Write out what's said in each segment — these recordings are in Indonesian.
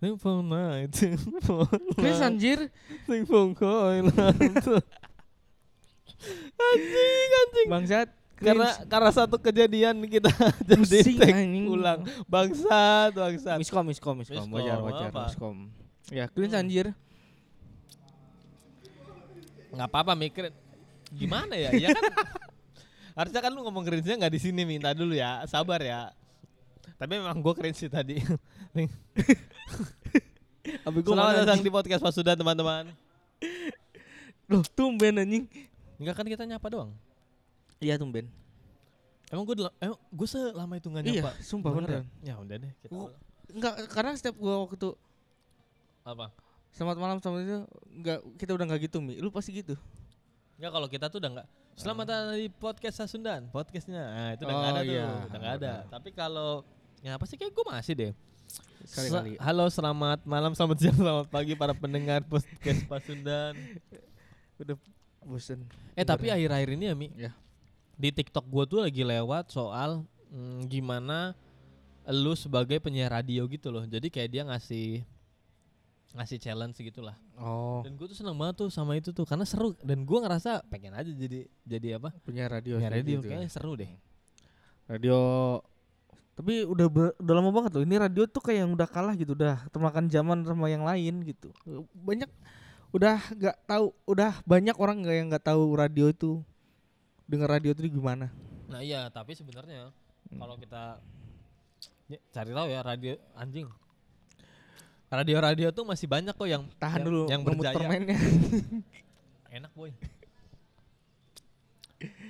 Sing for night, sing Chris night, anjir. sing for coil. anjing, anjing. Bangsat. Karena karena satu kejadian kita jadi take ulang. Bangsat, bangsat. miskom miskom miskom wajar wajar miskom. Ya, cringe Hmm. anjir. nggak apa-apa mikir gimana ya ya kan harusnya kan lu ngomong cringe nggak di sini minta dulu ya sabar ya tapi memang gue cringe sih tadi Abi gua selamat datang di podcast Pasudan teman-teman Loh, tumben anjing. enggak kan kita nyapa doang Iya, tumben. emang gue emang gue selama itu nggak Iya, nyapa sumpah Beneran? beneran. ya udah deh kita Gua- Enggak, karena setiap gua waktu itu apa selamat malam sama itu enggak kita udah enggak gitu, Mi. Lu pasti gitu. Enggak kalau kita tuh udah enggak Selamat datang di podcast Sasundan Podcastnya Nah itu udah Oh, nggak ada tuh iya. Udah nggak ada Tapi kalau Ya apa sih kayak gue masih deh Sekali-kali. Sa- Halo selamat malam Selamat siang Selamat pagi Para pendengar podcast Pasundan Udah bosen. Eh tapi akhir-akhir ini ya Mi Ya. Di TikTok gue tuh lagi lewat soal mm, Gimana Lu sebagai penyiar radio gitu loh Jadi kayak dia ngasih Ngasih challenge gitu lah Oh, Dan gue tuh seneng banget tuh sama itu tuh Karena seru Dan gue ngerasa pengen aja jadi Jadi apa punya radio. Kayak radio gitu ya. Kayaknya seru deh Radio tapi udah ber- udah lama banget loh. Ini radio tuh kayak yang udah kalah gitu, udah termakan zaman sama yang lain gitu. Banyak udah nggak tahu, udah banyak orang nggak yang nggak tahu radio itu. Dengar radio itu gimana? Nah iya, tapi sebenarnya Hmm. kalau kita ya, cari tahu ya radio anjing. Radio-radio tuh masih banyak kok yang Tahan yang, dulu yang berjaya. permennya. Enak boy.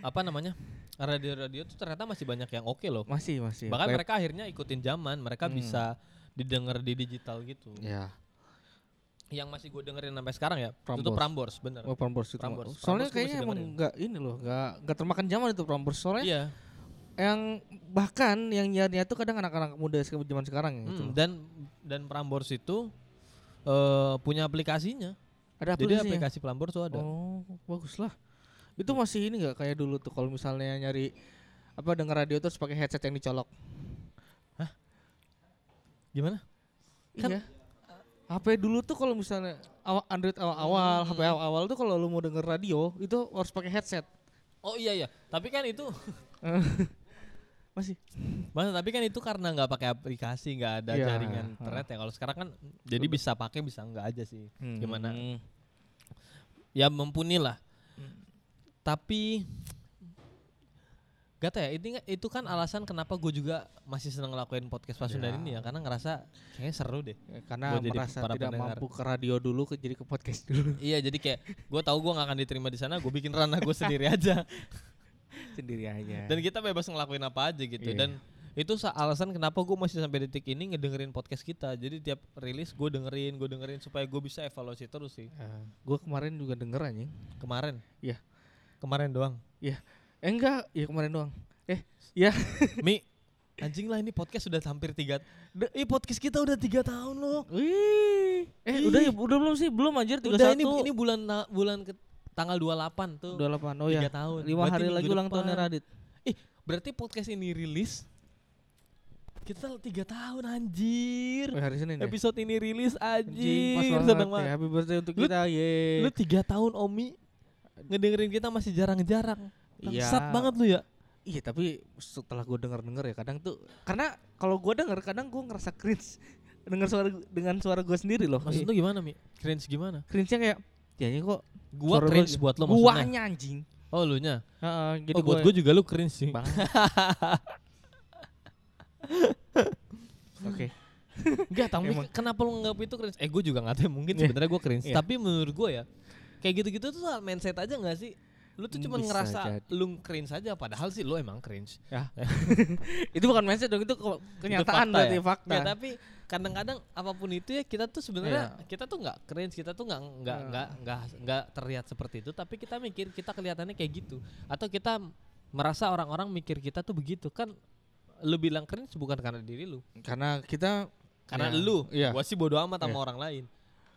Apa namanya? Radio-radio tuh ternyata masih banyak yang oke loh. masih, masih. Bahkan Kayak- mereka akhirnya ikutin zaman, mereka Hmm. bisa didengar di digital gitu. ya, Yang masih gue dengerin sampai sekarang ya, itu Prambors. tuh Prambors, bener. oh Prambors itu. Prambors. Soalnya Prambors kayaknya emang nggak ini loh, nggak nggak termakan zaman itu Prambors. Soalnya Iya. Yang bahkan yang nyiarnya tuh kadang anak-anak muda zaman sekarang ya gitu Hmm, loh. dan dan Prambors itu eh, punya aplikasinya. Ada Jadi aplikasinya? aplikasi Prambors tuh ada. Oh, bagus lah. Itu masih ini nggak kayak dulu tuh kalau misalnya nyari apa denger radio terus pakai headset yang dicolok. Gimana? Kan- iya. HP dulu tuh kalau misalnya awal Android awal-awal, HP Hmm. awal-awal tuh kalau lu mau denger radio itu harus pakai headset. Oh iya iya, tapi kan itu Masih. Mas, tapi kan itu karena nggak pakai aplikasi, nggak ada Iya, jaringan internet ya. Kalau sekarang kan jadi bisa pakai bisa nggak aja sih. Gimana? Hmm. Ya mumpuni lah. Hmm. Tapi Gak tau ya, itu, itu kan alasan kenapa gue juga masih seneng ngelakuin podcast Pasundan Ya. ini ya Karena ngerasa kayaknya seru deh Ya, Karena Gua merasa tidak pendengar. mampu ke radio dulu ke jadi ke podcast dulu Iya jadi kayak gue tahu gue gak akan diterima di sana, gue bikin ranah gue sendiri aja sendiri aja. Dan kita bebas ngelakuin apa aja gitu Iya. Dan itu sa- alasan kenapa gue masih sampai detik ini ngedengerin podcast kita Jadi tiap rilis gue dengerin, gue dengerin supaya gue bisa evaluasi terus sih gue kemarin juga denger anjing. Kemarin? Iya. Kemarin doang Eh enggak, ya kemarin doang. Eh, ya. Mi, anjing lah ini podcast sudah hampir tiga Ih podcast kita udah tiga tahun loh Wih. Eh, Ih. udah ya, udah belum sih? Belum anjir 31. Udah ini ini bulan bulan ke tanggal 28 tuh. Udah 8. Oh ya. Tiga tahun. 5 Berarti hari lagi ulang depan. tahunnya Radit. Ih, berarti podcast ini rilis kita tiga tahun anjir. Oh, hari Senin ya? Episode ini rilis anjir. banget Seneng ya. banget. Happy birthday untuk Lu- kita, ye. Lu tiga tahun Omi ngedengerin kita masih jarang-jarang. Iya. Bangsat banget lu ya. Iya, tapi setelah gue denger-denger ya kadang tuh karena kalau gue denger kadang gue ngerasa cringe denger suara dengan suara gue sendiri loh. Maksud lu gimana, Mi? Cringe gimana? cringe-nya kayak ya ini kok Gua suara cringe gua- buat lo maksudnya. Guanya anjing. Oh, lu nya. Heeh, jadi Oh, buat gue juga lu cringe sih. Bang. Oke. Enggak Emang. kenapa lu nganggap itu cringe? Eh gue juga nggak tahu mungkin Iya. sebenarnya gue cringe. Iya. Tapi menurut gue ya kayak gitu-gitu tuh soal mindset aja nggak sih? Lu tuh cuma ngerasa jadi. lu cringe aja padahal sih lu emang cringe. itu bukan mindset dong, itu ke- kenyataan fakta berarti ya? fakta. Nggak, tapi kadang-kadang apa pun itu ya kita tuh sebenarnya kita tuh nggak cringe, kita tuh nggak nggak Iya. nggak nggak nggak terlihat seperti itu, tapi kita mikir kita kelihatannya kayak gitu. Atau kita merasa orang-orang mikir kita tuh begitu kan lu bilang cringe bukan karena diri lu, Karena kita karena Iya. lu. Iya. Gua sih bodo amat sama Iya. orang lain.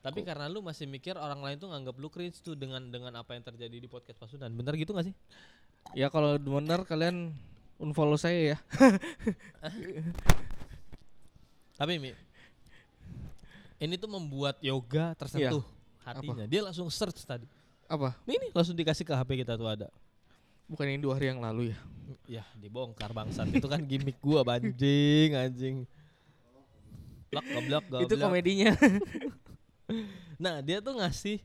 Tapi karena lu masih mikir orang lain tuh nganggap lu cringe tuh dengan dengan apa yang terjadi di podcast Pasudan. Bener gitu gak sih? Ya kalau bener kalian unfollow saya ya. Tapi Mi, ini tuh membuat yoga tersentuh hatinya. Dia langsung search tadi. Apa? Ini langsung dikasih ke HP kita tuh ada. Bukan yang dua hari yang lalu ya? Ya dibongkar bangsat itu kan gimmick gua banjing anjing. Blok goblok goblok. Itu komedinya. Nah dia tuh ngasih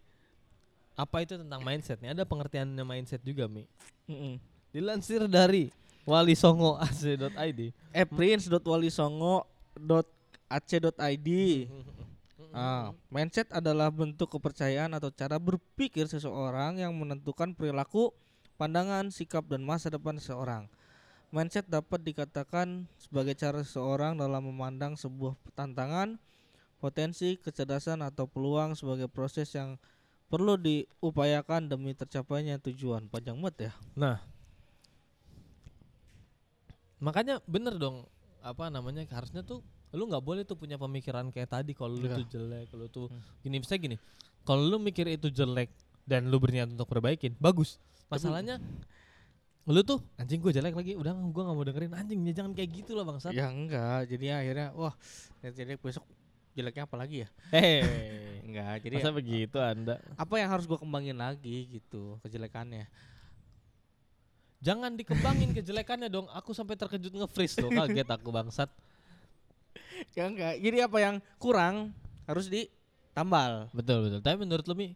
apa itu tentang mindset nih ada pengertiannya mindset juga mi. Mm-mm. Dilansir dari walisongoac.id. eh prince.walisongo.ac.id Ah, mindset adalah bentuk kepercayaan atau cara berpikir seseorang yang menentukan perilaku, pandangan, sikap dan masa depan seseorang. Mindset dapat dikatakan sebagai cara seseorang dalam memandang sebuah tantangan, potensi, kecerdasan atau peluang sebagai proses yang perlu diupayakan demi tercapainya tujuan. Panjang banget ya. Nah, makanya bener dong apa namanya harusnya tuh lu nggak boleh tuh punya pemikiran kayak tadi kalau lu Iya. tuh jelek, lu tuh Hmm. gini misalnya gini. Kalau lu mikir itu jelek dan lu berniat untuk perbaikin, bagus. Masalahnya lu tuh anjing gue jelek lagi, udah gue nggak mau dengerin anjing ya jangan kayak gitu lah bangsat. Ya enggak, jadi akhirnya wah, jadi besok jeleknya apa lagi ya? Hehehe. Enggak, jadi Masa begitu anda? apa yang harus gua kembangin lagi gitu kejelekannya Jangan dikembangin kejelekannya dong. Aku sampai terkejut nge-freeze loh, kaget aku bangsat. Ya enggak jadi apa yang kurang harus ditambal Betul betul. Tapi menurut lu Mi,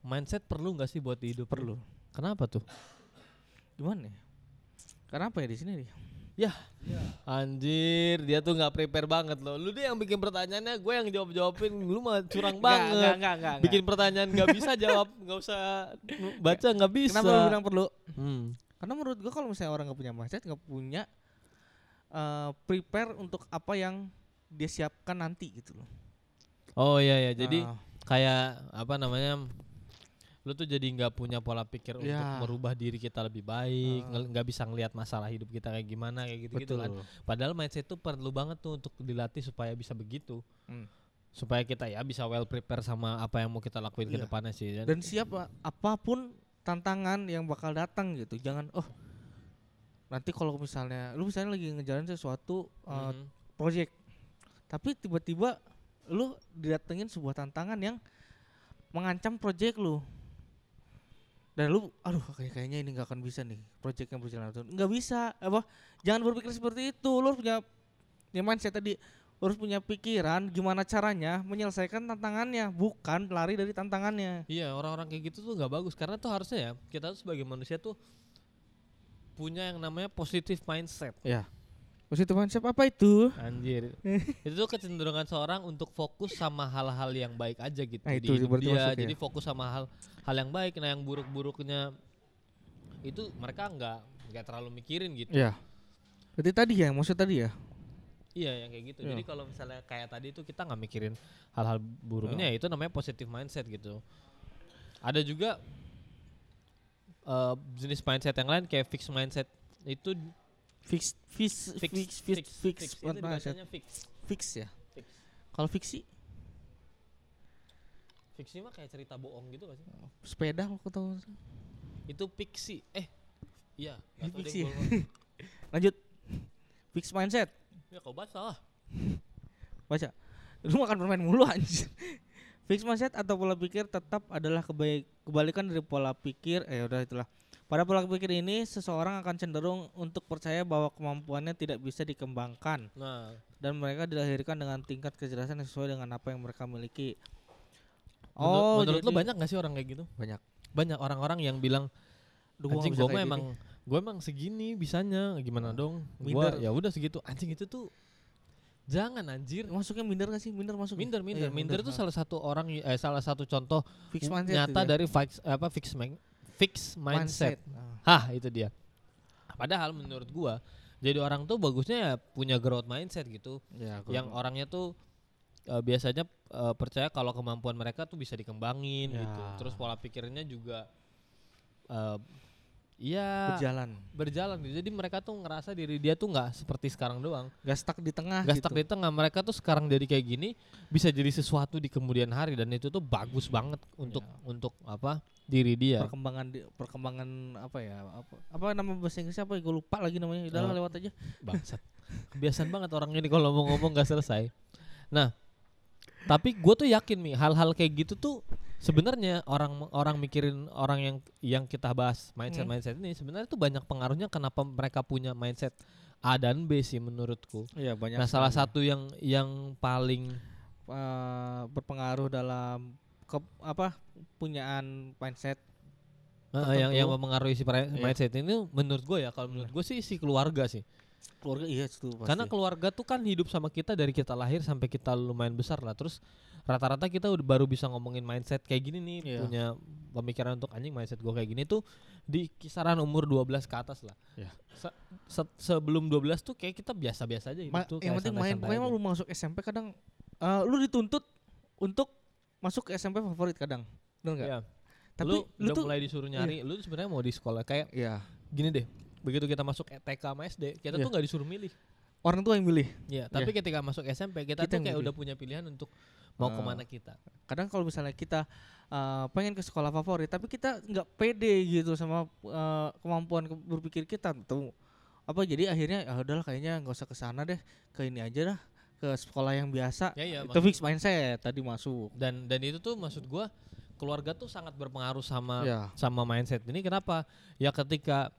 mindset perlu nggak sih buat di hidup? lu? perlu Kenapa tuh? gimana ya kenapa ya di sini nih Anjir, dia tuh nggak prepare banget loh. Lu dia yang bikin pertanyaannya, gue yang jawab jawabin. Lu mah curang banget. enggak, enggak, enggak, bikin pertanyaan nggak bisa jawab, nggak usah baca nggak bisa. kenapa lu bilang perlu Hmm. karena menurut gua kalau misalnya orang nggak punya mindset nggak punya eh, prepare untuk apa yang dia siapkan nanti gitu loh Oh iya ya, jadi Ah, kayak apa namanya? Lu tuh jadi nggak punya pola pikir untuk Ya. merubah diri kita lebih baik, Ah. nggak bisa ngelihat masalah hidup kita kayak gimana kayak gitu-gitu kan. Padahal mindset itu perlu banget tuh untuk dilatih supaya bisa begitu. Hmm. Supaya kita ya bisa well prepare sama apa yang mau kita lakuin ke Iya. depannya sih. Dan, dan siapa apa pun tantangan yang bakal datang gitu jangan oh nanti kalau misalnya lu misalnya lagi ngejalanin sesuatu eh, Mhm. project tapi tiba-tiba lu didatengin sebuah tantangan yang mengancam project lu. Dan lu aduh kayak kayaknya ini nggak akan bisa nih project yang berjalan terus nggak bisa. Apa jangan berpikir seperti itu lu harus punya ya mindset tadi lu harus punya pikiran gimana caranya menyelesaikan tantangannya bukan lari dari tantangannya. Iya orang-orang kayak gitu tuh nggak bagus karena tuh harusnya ya kita tuh sebagai manusia tuh punya yang namanya positive mindset. ya positif mindset apa itu Anjir. itu tuh kecenderungan seorang untuk fokus sama hal-hal yang baik aja gitu Nah, di itu berarti dia. ya. Jadi fokus sama hal hal yang baik. Nah yang buruk-buruknya itu mereka nggak nggak terlalu mikirin gitu. ya berarti tadi ya maksud tadi ya Iya yang kayak gitu. Iya. Jadi kalau misalnya kayak tadi itu kita nggak mikirin hal-hal buruknya, itu namanya positive mindset gitu. Ada juga eh, jenis mindset yang lain kayak fixed mindset itu fix fix fix fix fix fix, what mindset? dibacanya fix. fix ya Fix. kalau fiksi Fiksi mah kayak cerita bohong gitu sih? sepeda aku tahu Itu fiksi. Eh, iya. Fiksi. lanjut fix mindset Ya kau baca lah. baca lu makan permen mulu anjir fix mindset atau pola pikir tetap adalah kebaik kebalikan dari pola pikir eh udah itulah pada pola pikir ini seseorang akan cenderung untuk percaya bahwa kemampuannya tidak bisa dikembangkan Nah, dan mereka dilahirkan dengan tingkat kecerdasan yang sesuai dengan apa yang mereka miliki menurut, menurut lu jadi- banyak gak sih orang kayak gitu? banyak Banyak orang-orang yang bilang Duh, anjing gue emang gue emang segini bisanya gimana dong? Gua Minder. ya udah segitu. Anjing itu tuh jangan anjir. masuknya minder gak sih minder masuk Minder, minder, Iya, minder itu ha. salah satu orang eh salah satu contoh fix mindset nyata ya. dari fix apa fix mind, fix mindset. Ah. Hah, itu dia. Padahal menurut gua jadi orang tuh bagusnya ya punya growth mindset gitu. ya, yang orangnya tuh eh, biasanya eh, percaya kalau kemampuan mereka tuh bisa dikembangin Ya. gitu. Terus pola pikirnya juga eh iya berjalan berjalan gitu. Jadi mereka tuh ngerasa diri dia tuh nggak seperti sekarang doang. gak stuck di tengah Gak gitu. stuck di tengah. Mereka tuh sekarang jadi kayak gini bisa jadi sesuatu di kemudian hari dan itu tuh bagus banget untuk Ya. untuk apa diri dia. perkembangan di, perkembangan apa ya apa apa nama bahasa Inggrisnya apa gue lupa lagi namanya udah Oh. lewat aja Bangsat. Kebiasaan banget orang ini kalau mau ngomong gak selesai. Nah, Tapi gue tuh yakin nih hal-hal kayak gitu tuh sebenarnya orang orang mikirin orang yang yang kita bahas mindset Hmm. mindset ini sebenarnya tuh banyak pengaruhnya kenapa mereka punya mindset A dan B sih menurutku. Iya banyak. Nah salah satu yang yang paling Eh, berpengaruh dalam ke, apa punyaan mindset eh, yang yang mempengaruhi si Iya. mindset ini menurut gue ya kalau menurut gue sih si keluarga sih. keluarga iya itu pasti. Karena keluarga tuh kan hidup sama kita dari kita lahir sampai kita lumayan besar lah. Terus rata-rata kita udah baru bisa ngomongin mindset kayak gini nih, Iya. punya pemikiran untuk anjing mindset gue kayak gini tuh di kisaran umur 12 ke atas lah. Iya. Se- se- sebelum 12 tuh kayak kita biasa-biasa aja hidup Ma- tuh yang penting main pokoknya lu masuk SMP kadang eh, lu dituntut untuk masuk ke SMP favorit kadang bener nggak Iya. tapi lu, lu, udah tuh mulai disuruh nyari, lu sebenarnya mau di sekolah kayak ya gini deh. Begitu kita masuk TK sama SD, kita Iya. tuh nggak disuruh milih. orang tua yang milih Iya, tapi ketika masuk SMP kita, Kita tuh kayak milih. udah punya pilihan untuk mau Ah. ke mana kita. kadang kalau misalnya kita eh, pengen ke sekolah favorit tapi kita nggak pede gitu sama eh, kemampuan ke- berpikir kita tuh. Apa jadi akhirnya ya udahlah kayaknya nggak usah ke sana deh ke ini aja dah ke sekolah yang biasa. Ya iya, itu fix mindset tadi masuk. Dan dan itu tuh maksud gua keluarga tuh sangat berpengaruh sama ya. sama mindset. Ini kenapa? Ya ketika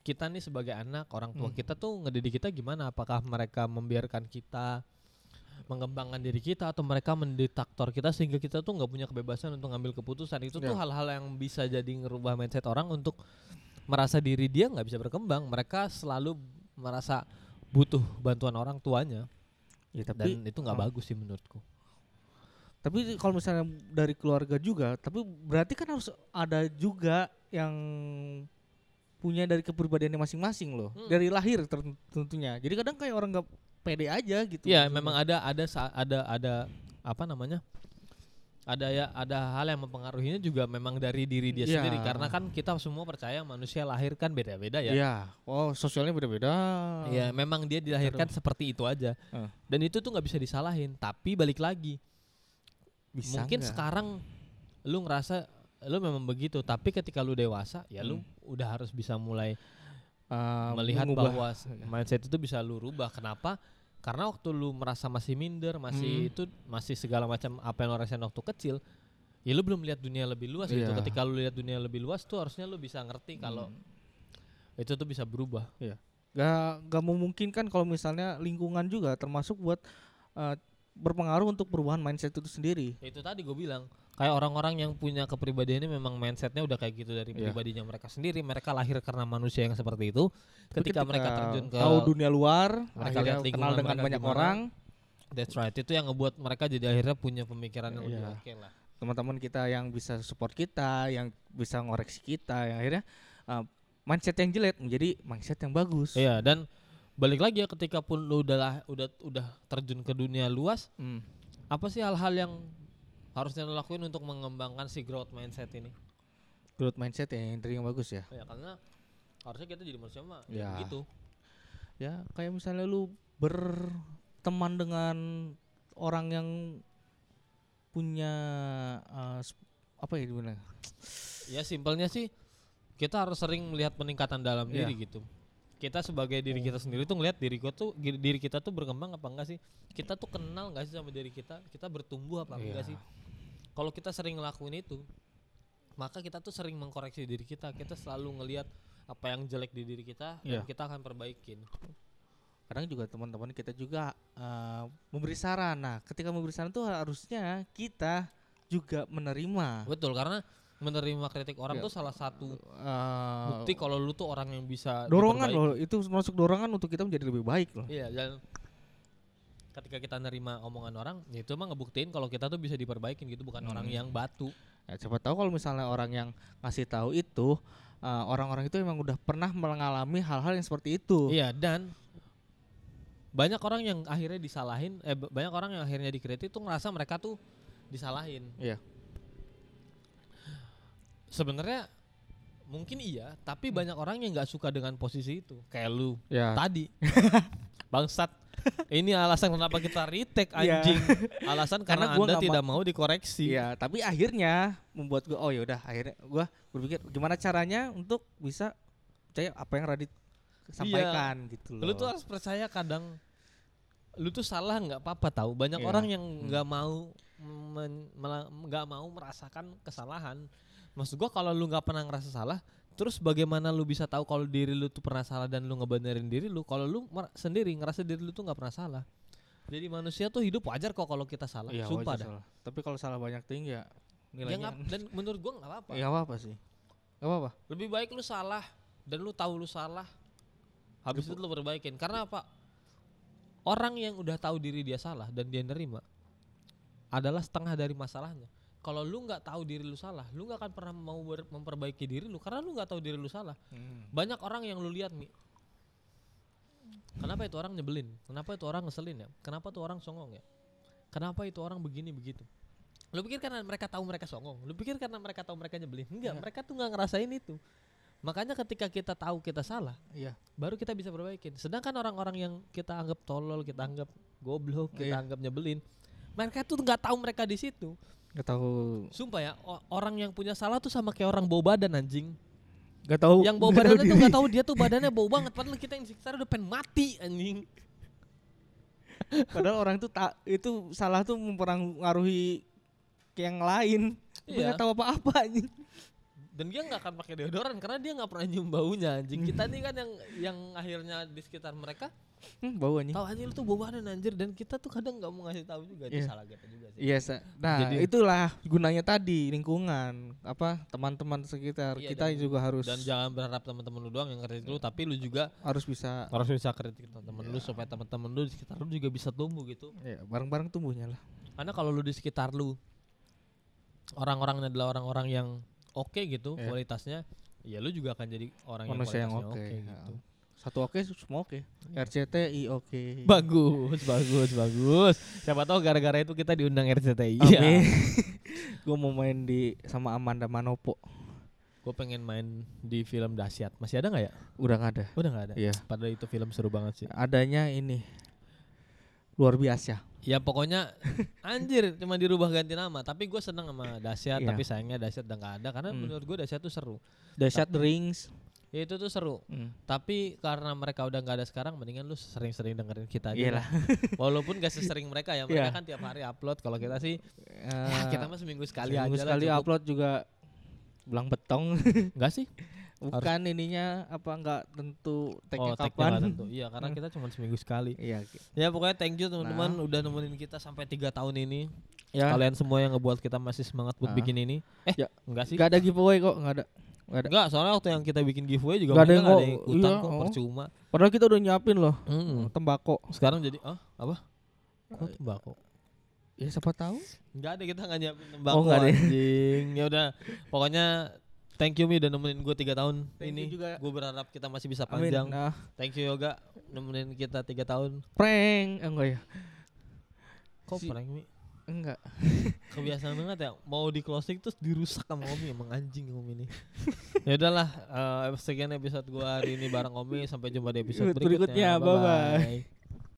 kita nih sebagai anak orang tua Hmm. kita tuh ngedidik kita gimana? Apakah mereka membiarkan kita mengembangkan diri kita atau mereka mendiktator kita sehingga kita tuh nggak punya kebebasan untuk ngambil keputusan itu tuh Ya. hal-hal yang bisa jadi ngerubah mindset orang untuk merasa diri dia nggak bisa berkembang mereka selalu merasa butuh bantuan orang tuanya ya dan tapi itu nggak oh. bagus sih menurutku Tapi kalau misalnya dari keluarga juga, tapi berarti kan harus ada juga yang punya dari kepribadiannya masing-masing loh, Hmm. dari lahir tentunya. Jadi kadang kayak orang nggak pede aja gitu. Iya, memang ada ada ada ada apa namanya? Ada ya ada hal yang mempengaruhinya juga memang dari diri dia Iya. sendiri karena kan kita semua percaya manusia lahir kan beda-beda ya. Iya. Oh, sosialnya beda-beda. Iya, memang dia dilahirkan seperti itu aja. Eh. Dan itu tuh nggak bisa disalahin, tapi balik lagi. Bisa mungkin nggak? sekarang lu ngerasa lu memang begitu, tapi ketika lu dewasa ya lu udah harus bisa mulai Eh, melihat mengubah. bahwa mindset itu bisa lu rubah. Kenapa? Karena waktu lu merasa masih minder, masih Hmm. itu masih segala macam apa yang lu rasain waktu kecil, ya lu belum lihat dunia lebih luas gitu. Iya. Ketika lu lihat dunia lebih luas tuh harusnya lu bisa ngerti kalau Hmm. itu tuh bisa berubah. Gak, gak memungkinkan kalau misalnya lingkungan juga termasuk buat eh, berpengaruh untuk perubahan mindset itu sendiri. Itu tadi gue bilang kayak orang-orang yang punya kepribadian ini memang mindsetnya udah kayak gitu dari Iya. pribadinya mereka sendiri. Mereka lahir karena manusia yang seperti itu. Tapi Ketika, mereka terjun ke tahu dunia luar, mereka lihat kenal dengan mereka banyak orang, That's right. Itu yang ngebuat mereka jadi akhirnya punya pemikiran yang lebih Iya. oke lah. teman-teman kita yang bisa support kita, yang bisa ngoreksi kita, yang akhirnya uh, mindset yang jelek menjadi mindset yang bagus. Iya dan balik lagi ya ketika pun lu udah udah udah terjun ke dunia luas, Hmm. apa sih hal-hal yang harusnya lo lakuin untuk mengembangkan si growth mindset ini? Growth mindset ya, yang yang bagus ya. Ya karena harusnya kita jadi manusia mah Ya. ya begitu. Ya kayak misalnya lu berteman dengan orang yang punya uh, apa ya gimana? Ya simpelnya sih kita harus sering melihat peningkatan dalam Iya. diri gitu. Kita sebagai diri kita sendiri tuh ngelihat diri gua tuh diri kita tuh berkembang apa enggak sih? Kita tuh kenal enggak sih sama diri kita? Kita bertumbuh apa enggak Iya. sih? Kalau kita sering ngelakuin itu, maka kita tuh sering mengkoreksi diri kita. Kita selalu ngelihat apa yang jelek di diri kita dan Iya. kita akan perbaikin. Kadang juga teman-teman kita juga uh, memberi saran. Nah, ketika memberi saran tuh harusnya kita juga menerima. Betul karena menerima kritik orang Iya. tuh salah satu Uh, bukti kalau lu tuh orang yang bisa dorongan loh, itu masuk dorongan untuk kita menjadi lebih baik loh. Iya dan ketika kita nerima omongan orang, ya itu emang ngebuktiin kalau kita tuh bisa diperbaikin gitu, bukan Hmm. orang yang batu. Ya, siapa tahu kalau misalnya orang yang ngasih tahu itu uh, orang-orang itu emang udah pernah mengalami hal-hal yang seperti itu. Iya dan banyak orang yang akhirnya disalahin, eh banyak orang yang akhirnya dikritik tuh ngerasa mereka tuh disalahin. Iya. Sebenarnya mungkin iya, tapi Hmm. banyak orang yang nggak suka dengan posisi itu, kayak lu Ya. tadi. Bangsat. Ini alasan kenapa kita retake Iya. anjing. Alasan karena, Karena gua Anda tidak mau dikoreksi. Iya, tapi akhirnya membuat gue oh ya udah akhirnya gua berpikir gimana caranya untuk bisa percaya apa yang Radit sampaikan gitu loh. Lu tuh harus percaya kadang lu tuh salah nggak apa-apa tahu. Banyak Iya. orang yang Hmm. nggak mau men- mela- nggak mau merasakan kesalahan. Maksud gua kalau lu nggak pernah ngerasa salah, terus bagaimana lu bisa tahu kalau diri lu tuh pernah salah dan lu ngebenerin diri lu? Kalau lu sendiri ngerasa diri lu tuh nggak pernah salah. Jadi manusia tuh hidup wajar kok kalau kita salah. Iya, Sumpah wajar dah. salah. Tapi kalau salah banyak tinggi ya Ya nilainya. nggak- dan menurut gua nggak apa-apa. Ya apa-apa sih. Gak apa-apa. Lebih baik lu salah dan lu tahu lu salah. Habis itu lu perbaikin. Karena apa? Orang yang udah tahu diri dia salah dan dia nerima adalah setengah dari masalahnya. Kalau lu nggak tahu diri lu salah, lu nggak akan pernah mau memperbaiki diri lu karena lu nggak tahu diri lu salah. Banyak orang yang lu lihat nih. Kenapa itu orang nyebelin? Kenapa itu orang ngeselin ya? Kenapa tuh orang songong ya? Kenapa itu orang begini begitu? Lu pikir karena mereka tahu mereka songong? Lu pikir karena mereka tahu mereka nyebelin? Enggak, Enggak. mereka tuh nggak ngerasain itu. Makanya ketika kita tahu kita salah, Iya. baru kita bisa perbaikin. Sedangkan orang-orang yang kita anggap tolol, kita anggap goblok, kita Iya. anggap nyebelin, mereka tuh nggak tahu mereka di situ. Gak tahu. Sumpah ya, orang yang punya salah tuh sama kayak orang bau badan anjing. Gak tahu. yang bau badannya tuh nggak tahu dia tuh badannya bau banget. Padahal kita yang di sekitar udah pengen mati anjing. Padahal orang tuh tak itu salah tuh mempengaruhi ke yang lain. Iya. nggak tahu apa-apa anjing. Dan dia nggak akan pakai deodoran karena dia nggak pernah nyium baunya anjing. Kita nih kan yang yang akhirnya di sekitar mereka Hmm, bau anjing. tahu anjing lu tuh bau badan anjir dan kita tuh kadang nggak mau ngasih tahu juga itu Iya. salah kita juga sih. Iya, Sa. nah Jadi- itulah gunanya tadi lingkungan, apa teman-teman sekitar Iya, kita dan- juga harus Dan jangan berharap teman-teman lu doang yang kritik lu, tapi lu juga harus bisa harus bisa kritik teman-teman lu supaya teman-teman lu di sekitar lu juga bisa tumbuh gitu. ya, bareng-bareng tumbuhnya lah. Karena kalau lu di sekitar lu orang-orangnya adalah orang-orang yang oke gitu Iya. kualitasnya, ya lu juga akan jadi orang Manusia yang yang kualitasnya oke. oke gitu. Satu oke, semua oke. RCTI oke. Bagus, bagus, bagus. Siapa tahu gara-gara itu kita diundang RCTI. Amin. Gue mau main di sama Amanda Manopo. Gue pengen main di film dahsyat. Masih ada nggak ya? Udah nggak ada. Udah nggak ada. Iya. Padahal itu film seru banget sih. Adanya ini luar biasa. Ya pokoknya anjir cuma dirubah ganti nama. Tapi gue seneng sama dahsyat. Iya. Tapi sayangnya dahsyat udah nggak ada. Karena Hmm. menurut gue dahsyat tuh seru. Dahsyat The Rings. Ya itu tuh seru. Hmm. Tapi karena mereka udah nggak ada sekarang, mendingan lu sering-sering dengerin kita aja. Iyalah. lah. Walaupun gak sesering mereka ya. Mereka Iya. kan tiap hari upload. Kalau kita sih, ya Eh, kita mah seminggu sekali seminggu aja sekali lah. upload juga belang betong. Enggak sih? Bukan ininya apa nggak tentu oh, tag-nya tag-nya kapan. tentu. Iya, karena kita cuma seminggu sekali. Iya. Ya pokoknya thank you teman-teman Nah. udah nemenin kita sampai tiga tahun ini. Ya. Kalian semua yang ngebuat kita masih semangat buat Ah. bikin ini. Eh, Ya. enggak sih? Gak ada giveaway kok, nggak ada. Ada. Enggak, soalnya waktu yang kita bikin giveaway juga Nggak ada yang ada yang ikutan iya, kok oh. percuma. Padahal kita udah nyiapin loh Mm. tembakau. Sekarang jadi ah apa? Kok tembakau? Ya siapa tahu. Enggak ada kita nggak nyiapin tembakau nggak ada ya? anjing. Ya udah, pokoknya thank you Mi udah nemenin gue tiga tahun Thank ini. juga. Gue berharap kita masih bisa Amin. panjang. Nah, Thank you Yoga nemenin kita tiga tahun. prank. Eh, enggak ya? Kok Si- prank Mi? Enggak. Kebiasaan banget ya. Mau di closing terus dirusak sama Omi emang anjing Omi ini. ya udahlah, eh, sekian episode gua hari ini bareng Omi sampai jumpa di episode Berikutnya, berikutnya. bye-bye. Bye-bye.